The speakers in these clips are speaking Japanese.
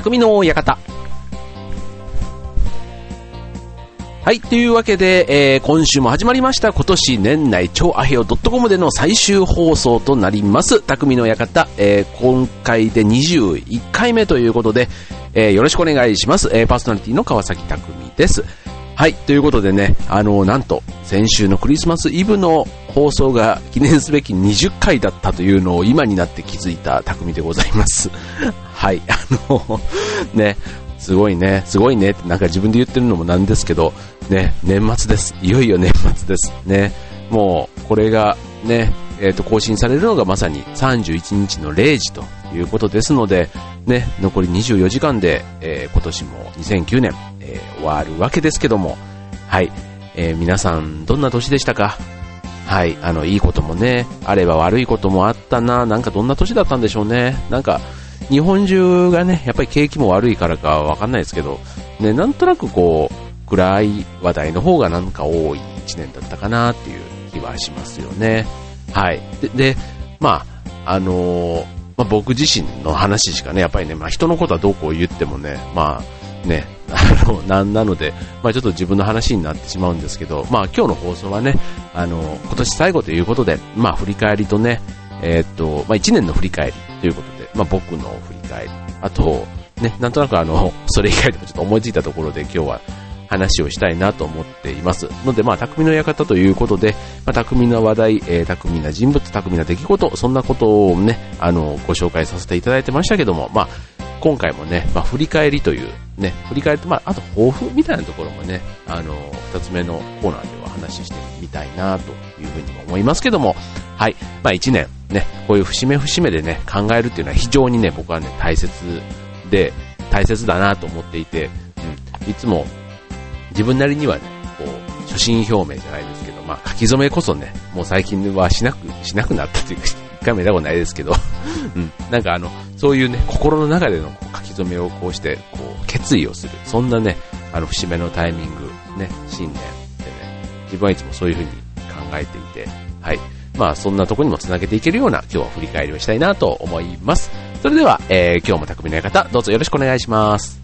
匠の館。はい。というわけで、えー、今週も始まりました。今年年内超アヘオ .com での最終放送となります。匠の館。えー、今回で21回目ということで、えー、よろしくお願いします。え、パーソナリティの川崎匠です。はい。ということでね、あの、なんと、先週のクリスマスイブの放送が記念すべき20回だったというのを今になって気づいた匠でございます。はい。あの、ね、すごいね、すごいねってなんか自分で言ってるのもなんですけど、ね、年末です。いよいよ年末です。ね、もう、これがね、えっ、ー、と、更新されるのがまさに31日の0時ということですので、ね、残り24時間で、えー、今年も2009年、えー、終わるわけですけども、はい、えー、皆さんどんな年でしたか？はい、あの、いいこともね、あれば悪いこともあったな、なんかどんな年だったんでしょうね。なんか、日本中がね、やっぱり景気も悪いからかわかんないですけど、ね、なんとなくこう、暗い話題の方がなんか多い一年だったかなっていう気はしますよね。はい。で、でまあ、あのー、まあ、僕自身の話しかね、やっぱりね、まあ、人のことはどうこう言ってもね、まあ、ね、あの、なんなので、まあ、ちょっと自分の話になってしまうんですけど、まあ、今日の放送はね、あの、今年最後ということで、まあ、振り返りとね、えー、っと、まあ、1年の振り返りということで、まあ、僕の振り返り、あと、ね、なんとなくあの、それ以外でもちょっと思いついたところで今日は話をしたいなと思っています。ので、まあ、匠の館ということで、まあ、匠の話題、えー、匠な人物、匠な出来事、そんなことをね、あの、ご紹介させていただいてましたけども、まあ、今回もね、まあ、振り返りという、ね、振り返りと、まあ、あと抱負みたいなところもね、あの、二つ目のコーナーでは話してみたいなというふうにも思いますけども、はい、まあ一年、ね、こういう節目節目でね、考えるっていうのは非常にね、僕はね、大切で、大切だなと思っていて、うん、いつも自分なりにはね、こう、初心表明じゃないですけど、まあ、書き初めこそね、もう最近はしなく、しなくなったというか、一回もやったことないですけど、うん、なんかあの、そういうね、心の中での書き初めをこうして、こう、決意をする。そんなね、あの、節目のタイミング、ね、新年でね、自分はいつもそういうふうに考えていて、はい。まあ、そんなとこにも繋げていけるような今日は振り返りをしたいなと思います。それでは、えー、今日も匠の館、どうぞよろしくお願いします。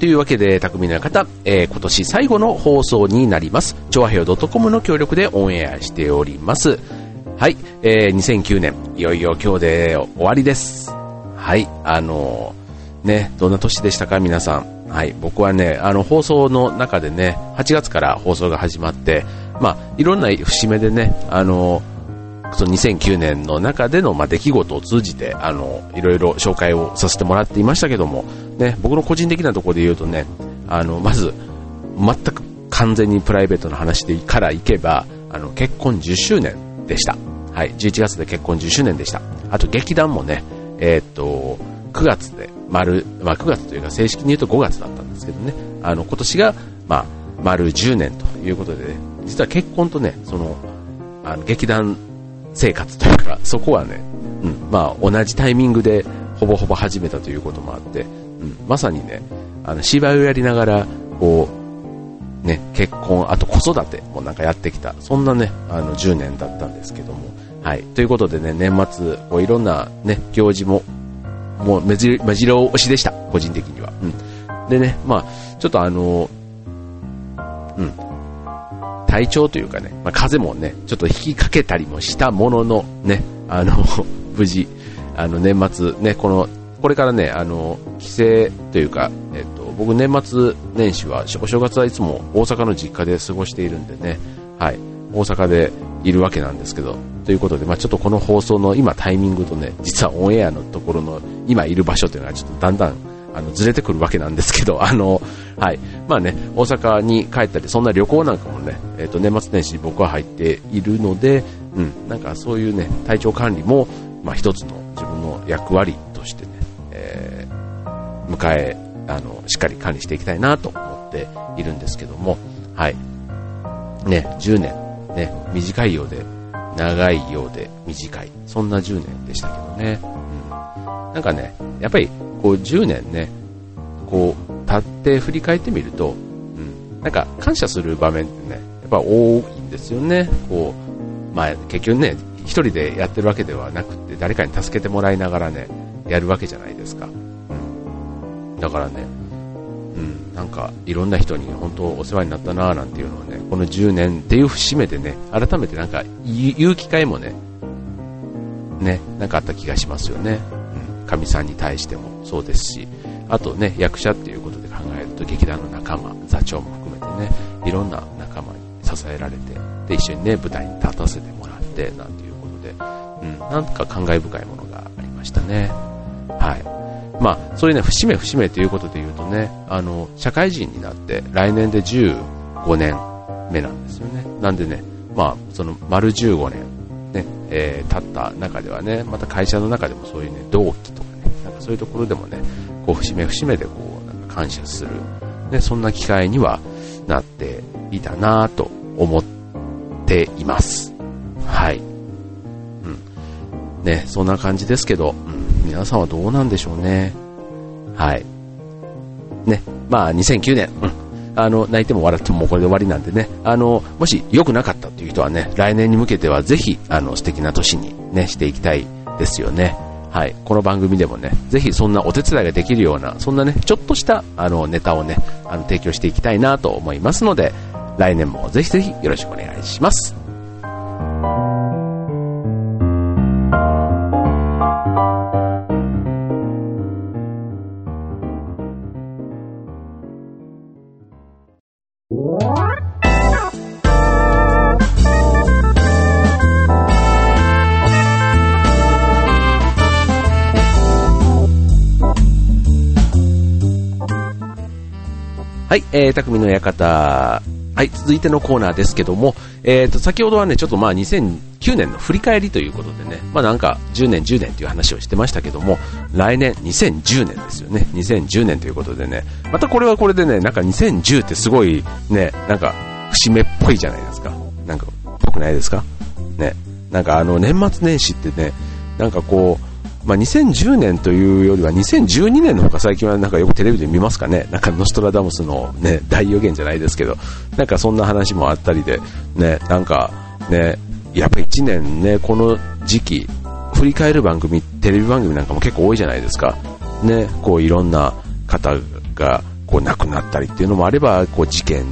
というわけで、匠の方、えー、今年最後の放送になります。超和平 .com の協力でオンエアしております。はい。えー、2009年、いよいよ今日で終わりです。はい。あのー、ね、どんな年でしたか、皆さん。はい。僕はね、あの、放送の中でね、8月から放送が始まって、まあ、いろんな節目でね、あのーその2009年の中での、まあ、出来事を通じて、あの、いろいろ紹介をさせてもらっていましたけども、ね、僕の個人的なところで言うとね、あの、まず、全く完全にプライベートな話でからいけば、あの、結婚10周年でした。はい、11月で結婚10周年でした。あと劇団もね、えー、っと、9月で丸、まあ、9月というか正式に言うと5月だったんですけどね、あの、今年が、まあ、丸10年ということでね、実は結婚とね、その、あの、劇団生活というか、そこはね、うん、まあ同じタイミングでほぼほぼ始めたということもあって、まさにね、あの芝居をやりながら、こう、ね、結婚、あと子育てもなんかやってきた、そんなね、あの10年だったんですけども、はい。ということでね、年末、こういろんなね、行事も、もう目白押しでした、個人的には。うん。でね、まあちょっとあの、うん、体調というかね、まあ、風もね、ちょっと引きかけたりもしたものの、ね、あの、無事、あの、年末、ね、この、これからね、あの、帰省というか、えっと、僕年末年始は、お正月はいつも大阪の実家で過ごしているんでね、はい、大阪でいるわけなんですけど、ということで、まあ、ちょっとこの放送の今タイミングとね、実はオンエアのところの今いる場所というのはちょっとだんだんあのずれてくるわけなんですけど、あの、はい。まあね、大阪に帰ったり、そんな旅行なんかもね、えっ、と、年末年始僕は入っているので、うん、なんかそういうね、体調管理も、まあ一つの自分の役割としてね、迎え、あの、しっかり管理していきたいなと思っているんですけども、はい。ね、10年、ね、短いようで、長いようで短い。そんな10年でしたけどね。うん。なんかね、やっぱり、こう10年ね、こう、経って振り返ってみると、うん、なんか感謝する場面ってね、やっぱ多いんですよね。こう、まあ結局ね、一人でやってるわけではなくて、誰かに助けてもらいながらね、やるわけじゃないですか。だからね、うん、なんかいろんな人に本当お世話になったなぁなんていうのをね、この10年っていう節目でね、改めてなんか言う機会もね、ね、なかあった気がしますよね。うん、神さんに対してもそうですし、あとね、役者っていうことで考えると劇団の仲間、座長も含めてね、いろんな仲間に支えられて、で、一緒にね、舞台に立たせてもらって、なんていうことで、うん、なんか感慨深いものがありましたね。はい。まあ、そういうね、節目節目ということで言うとね、あの、社会人になって、来年で15年目なんですよね。なんでね、まあ、その、丸15年、ね、えー、経った中ではね、また会社の中でもそういうね、同期とかね、なんかそういうところでもね、こう、節目節目でこう、なんか感謝する、ね、そんな機会にはなっていたなと思っています。はい。うん。ね、そんな感じですけど、うん皆さんはどうなんでしょうね。はい。ね。まあ、2009年、うん。あの、泣いても笑ってもこれで終わりなんでね。あの、もし良くなかったっていう人はね、来年に向けてはぜひ、あの、素敵な年にね、していきたいですよね。はい。この番組でもね、ぜひそんなお手伝いができるような、そんなね、ちょっとした、あの、ネタをね、あの、提供していきたいなと思いますので、来年もぜひぜひよろしくお願いします。えー、匠の館。はい、続いてのコーナーですけども、えーと、先ほどはね、ちょっとまあ2009年の振り返りということでね、まあなんか10年10年という話をしてましたけども、来年2010年ですよね。2010年ということでね、またこれはこれでね、なんか2010ってすごいね、なんか節目っぽいじゃないですか。なんか、ぽくないですか？ね。なんかあの年末年始ってね、なんかこう、まあ、2010年というよりは2012年の方が最近はなんかよくテレビで見ますかね、なんかノストラダムスの、ね、大予言じゃないですけど、なんかそんな話もあったりで、ね、なんかね、やっぱ1年ね、この時期、振り返る番組、テレビ番組なんかも結構多いじゃないですか。ね、こういろんな方がこう亡くなったりっていうのもあれば、こう事件、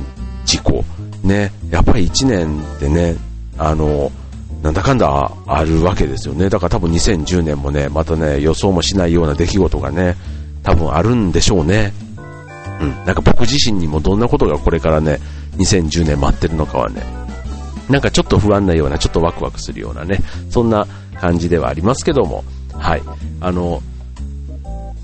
事故、ね、やっぱり1年でね、あの、なんだかんだあるわけですよね。だから多分2010年もね、またね、予想もしないような出来事がね、多分あるんでしょうね。うん。なんか僕自身にもどんなことがこれからね、2010年待ってるのかはね、なんかちょっと不安なような、ちょっとワクワクするようなね、そんな感じではありますけども、はい。あの、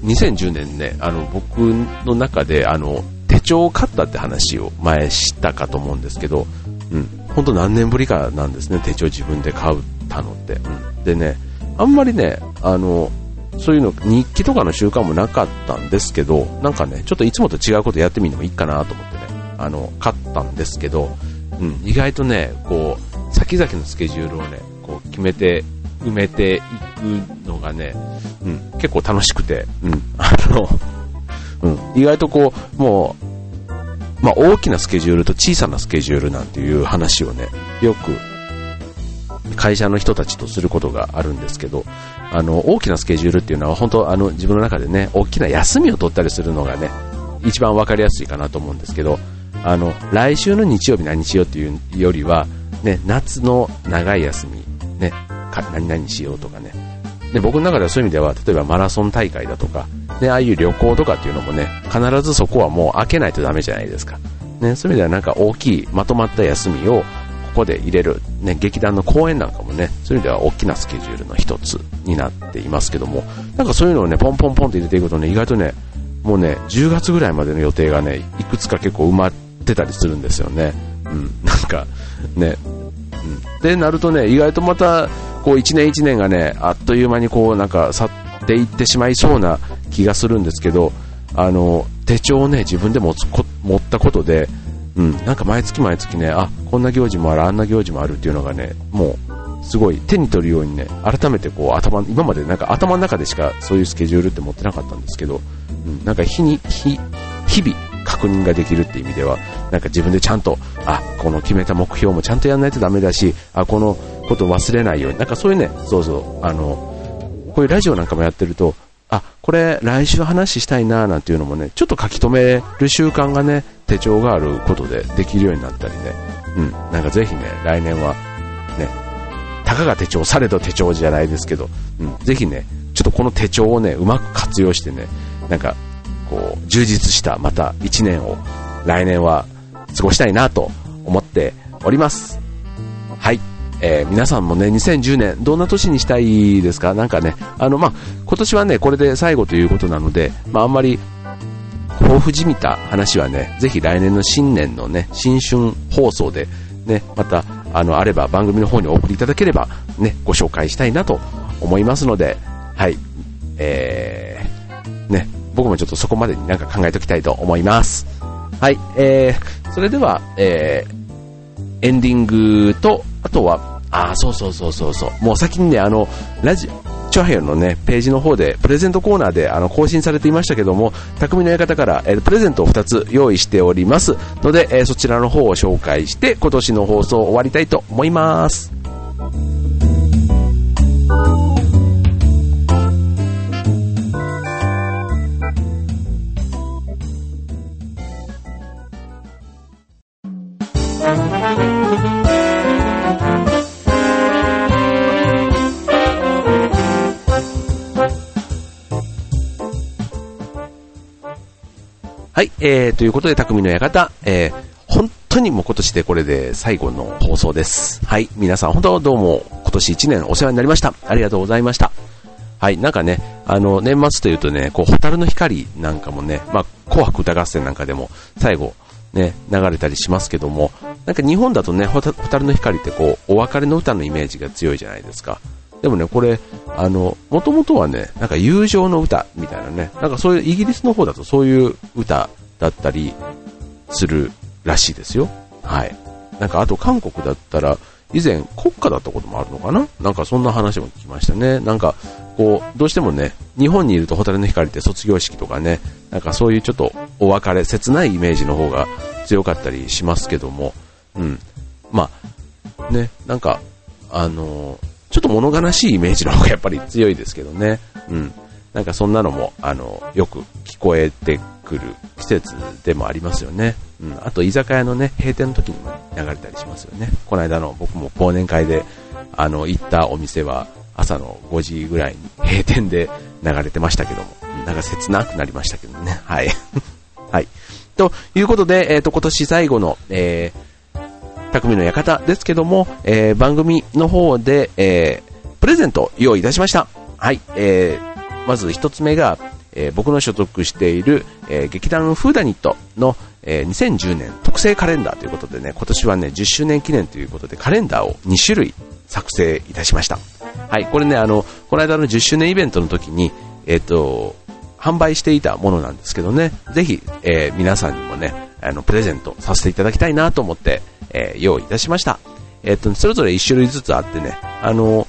2010年ね、あの、僕の中で、あの、手帳を買ったって話を前したかと思うんですけど、うん。本当何年ぶりかなんですね、手帳自分で買ったのって。うん、でね、あんまりね、あの、そういうの、日記とかの習慣もなかったんですけど、なんかね、ちょっといつもと違うことやってみるのもいいかなと思ってね、あの、買ったんですけど、うん、意外とね、こう、先々のスケジュールをね、こう決めて、埋めていくのがね、うん、結構楽しくて、うん、あの、うん、意外とこう、もう、まあ、大きなスケジュールと小さなスケジュールなんていう話をね、よく会社の人たちとすることがあるんですけど、あの、大きなスケジュールっていうのは本当あの自分の中でね、大きな休みを取ったりするのがね、一番わかりやすいかなと思うんですけど、あの、来週の日曜日何しようっていうよりは、ね、夏の長い休み、ね、何々しようとかね。で、僕の中ではそういう意味では、例えばマラソン大会だとか、ね、ああいう旅行とかっていうのもね、必ずそこはもう開けないとダメじゃないですか。ね、そういう意味ではなんか大きいまとまった休みをここで入れる、ね、劇団の公演なんかもね、そういう意味では大きなスケジュールの一つになっていますけども、なんかそういうのをね、ポンポンポンって入れていくとね、意外とね、もうね、10月ぐらいまでの予定がね、いくつか結構埋まってたりするんですよね。うん、なんか、ね、うん。で、なるとね、意外とまた、こう1年1年がね、あっという間にこうなんか去っていってしまいそうな気がするんですけど、あの、手帳をね、自分で持つこ持ったことで、うん、なんか毎月毎月ね、あ、こんな行事もある、あんな行事もあるっていうのがね、もう、すごい手に取るようにね、改めてこう頭、今までなんか頭の中でしかそういうスケジュールって持ってなかったんですけど、うん、なんか日に、日、日々確認ができるっていう意味では、なんか自分でちゃんと、あ、この決めた目標もちゃんとやらないとダメだし、あ、このことを忘れないように、なんかそういうね、そうそう、あの、こういうラジオなんかもやってると、あ、これ来週話したいななんていうのもね、ちょっと書き留める習慣がね、手帳があることでできるようになったりね、うん、なんかぜひね、来年は、ね、たかが手帳されど手帳じゃないですけど、うん、ぜひね、ちょっとこの手帳をね、うまく活用してね、なんか、こう、充実したまた1年を来年は過ごしたいなと思っております。はい。えー、皆さんもね、2010年、どんな年にしたいですか？なんかね、あの、まあ、今年はね、これで最後ということなので、まあ、あんまり、抱負じみた話はね、ぜひ来年の新年のね、新春放送で、ね、また、あの、あれば番組の方にお送りいただければ、ね、ご紹介したいなと思いますので、はい、えー、ね、僕もちょっとそこまでになんか考えておきたいと思います。はい、えー、それでは、えー、エンディングと、あとは、あ、そうそうそうそうそう、もう先にね、あの、ラジ、チョアヘヨのね、ページの方で、プレゼントコーナーで、あの、更新されていましたけども、匠の館から、えー、プレゼントを2つ用意しておりますので、えー、そちらの方を紹介して、今年の放送を終わりたいと思います。えー、ということで、匠の館、えー、本当にもう今年でこれで最後の放送です。はい、皆さん本当どうも今年1年お世話になりました。ありがとうございました。はい、なんかね、あの、年末というとね、こう、ホタルの光なんかもね、まあ、紅白歌合戦なんかでも最後、ね、流れたりしますけども、なんか日本だとね、ホタルの光ってこう、お別れの歌のイメージが強いじゃないですか。でもね、これ、あの、もともとはね、なんか友情の歌みたいなね、なんかそういうイギリスの方だとそういう歌だったりするらしいですよ。はい。なんかあと韓国だったら、以前国家だったこともあるのかな？なんかそんな話も聞きましたね。なんか、こう、どうしてもね、日本にいるとホタルの光って卒業式とかね、なんかそういうちょっとお別れ、切ないイメージの方が強かったりしますけども、うん。まあ、ね、なんか、あのーちょっと物悲しいイメージの方がやっぱり強いですけどね。うん。なんかそんなのも、あの、よく聞こえてくる季節でもありますよね。うん。あと、居酒屋のね、閉店の時にも流れたりしますよね。この間の僕も忘年会で、あの、行ったお店は、朝の5時ぐらいに閉店で流れてましたけども、なんか切なくなりましたけどね。はい。はい。ということで、えっ、ー、と、今年最後の、えー、匠の館ですけども、えー、番組の方で、えー、プレゼント用意いたしました。はい、えー、まず一つ目が、えー、僕の所属している、えー、劇団フーダニットの、えー、2010年特製カレンダーということでね、今年はね、10周年記念ということでカレンダーを2種類作成いたしました。はい、これね、あの、この間の10周年イベントの時に、えっ、と、販売していたものなんですけどね、ぜひ、えー、皆さんにもね、あの、プレゼントさせていただきたいなと思って、えー、用意いたしました。えっ、と、それぞれ1種類ずつあってね、あの、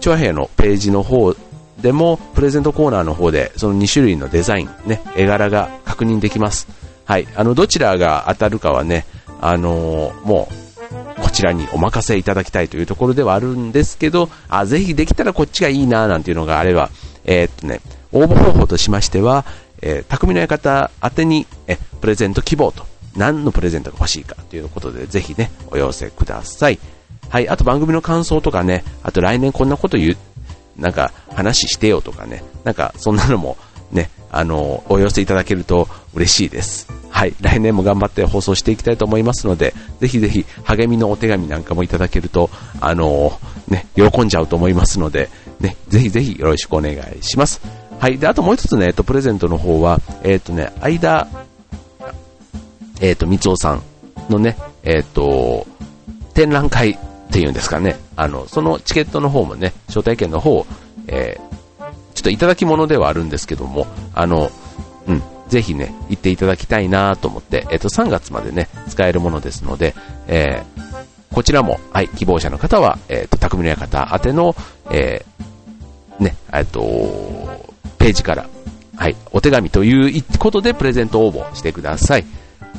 チョアヘのページの方でも、プレゼントコーナーの方で、その2種類のデザイン、ね、絵柄が確認できます。はい。あの、どちらが当たるかはね、あのー、もう、こちらにお任せいただきたいというところではあるんですけど、あ、ぜひできたらこっちがいいな、なんていうのがあれば、えー、っとね、応募方法としましては、えー、匠の館宛てに、え、プレゼント希望と何のプレゼントが欲しいかということで、ぜひね、お寄せください。はい、あと番組の感想とかね、あと来年こんなこと言う、なんか話してよとかね、なんかそんなのもね、あの、お寄せいただけると嬉しいです。はい、来年も頑張って放送していきたいと思いますので、ぜひぜひ励みのお手紙なんかもいただけると、あのね、喜んじゃうと思いますので、ね、ぜひぜひよろしくお願いします。はい。で、あともう一つね、えっと、プレゼントの方は、えっとね、間えっ、ー、と、三尾さんのね、えっ、ー、と、展覧会っていうんですかね、あの、そのチケットの方もね、招待券の方、えー、ちょっといただき物ではあるんですけども、あの、うん、ぜひね、行っていただきたいなと思って、えっ、と、3月までね、使えるものですので、えー、こちらも、はい、希望者の方は、えっ、と、匠の館宛ての、えー、ね、えっと、ページから、はい、お手紙ということでプレゼント応募してください。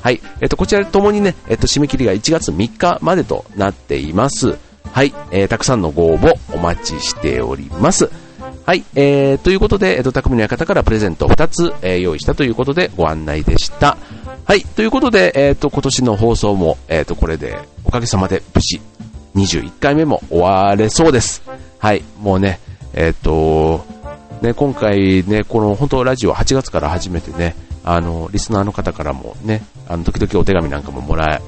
はい、えっ、と、こちらともにね、えっ、と、締め切りが1月3日までとなっています。はい、えー、たくさんのご応募お待ちしております。はい、えー、ということで、えっ、と、匠の館からプレゼント2つ、えー、用意したということでご案内でした。はい、ということで、えっ、と、今年の放送も、えっ、と、これで、おかげさまで無事、21回目も終われそうです。はい、もうね、えっ、と、ね、今回ね、この本当ラジオ8月から始めてね、あの、リスナーの方からもね、あの、時々お手紙なんかももら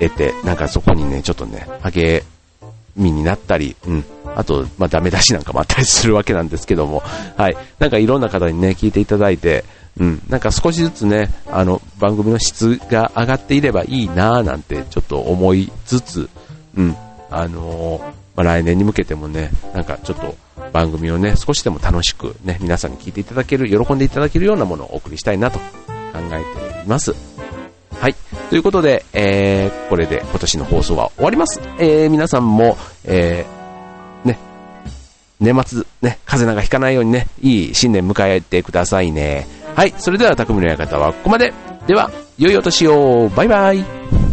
えて、なんかそこにね、ちょっとね、励みになったり、うん。あと、まあ、ダメ出しなんかもあったりするわけなんですけども、はい。なんかいろんな方にね、聞いていただいて、うん。なんか少しずつね、あの、番組の質が上がっていればいいなぁなんてちょっと思いつつ、うん。あのー、まあ、来年に向けてもね、なんかちょっと番組をね、少しでも楽しくね、皆さんに聞いていただける、喜んでいただけるようなものをお送りしたいなと考えています。はい。ということで、えー、これで今年の放送は終わります。えー、皆さんも、えー、ね、年末、ね、風邪なんかひかないようにね、いい新年迎えてくださいね。はい。それでは、匠の館はここまで。では、良いお年を。バイバイ。